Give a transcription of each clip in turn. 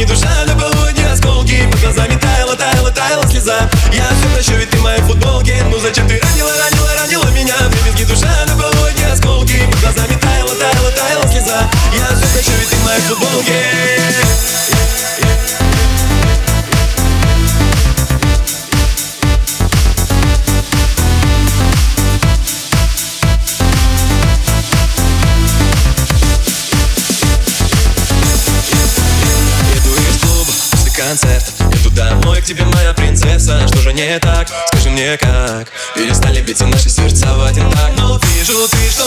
И душа до не осколки Под глазами таяла, таяла, таяла слеза. Я все прощу, ведь ты в моей футболке Ну зачем ты ранила, ранила, ранила меня? Выбезги душа до не осколки Под глазами таяла, таяла, таяла слеза. Я все прощу, ведь ты в моей футболке концерт. Еду домой к тебе, моя принцесса. Что же не так? Скажи мне как? Перестали биться наши сердца в один так Но ну, вижу, ты же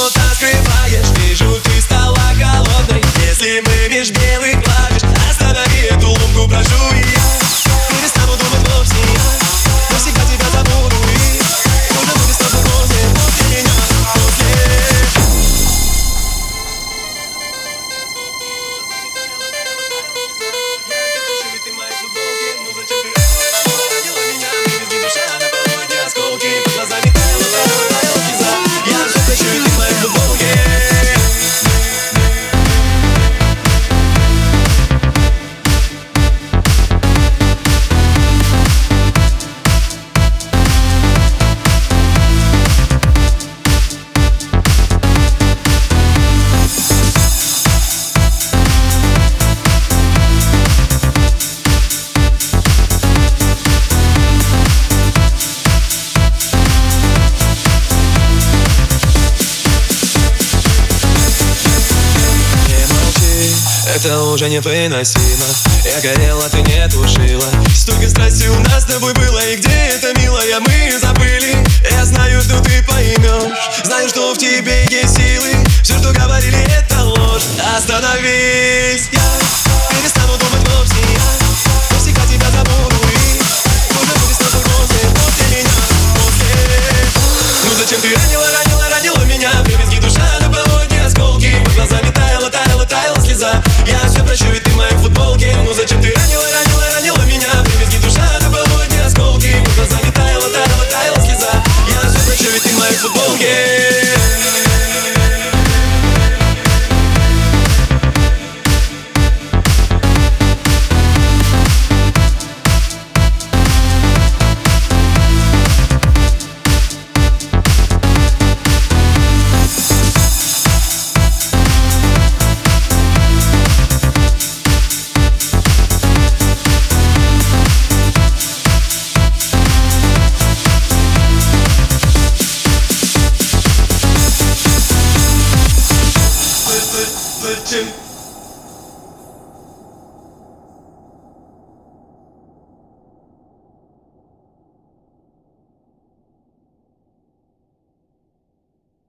это уже невыносимо Я горела, ты не тушила. Столько страсти у нас с тобой было И где это, милая, мы забыли. Я знаю, что ты поймешь Знаю, что в тебе есть силы. Все, что говорили, это ложь. Остановись, Зачем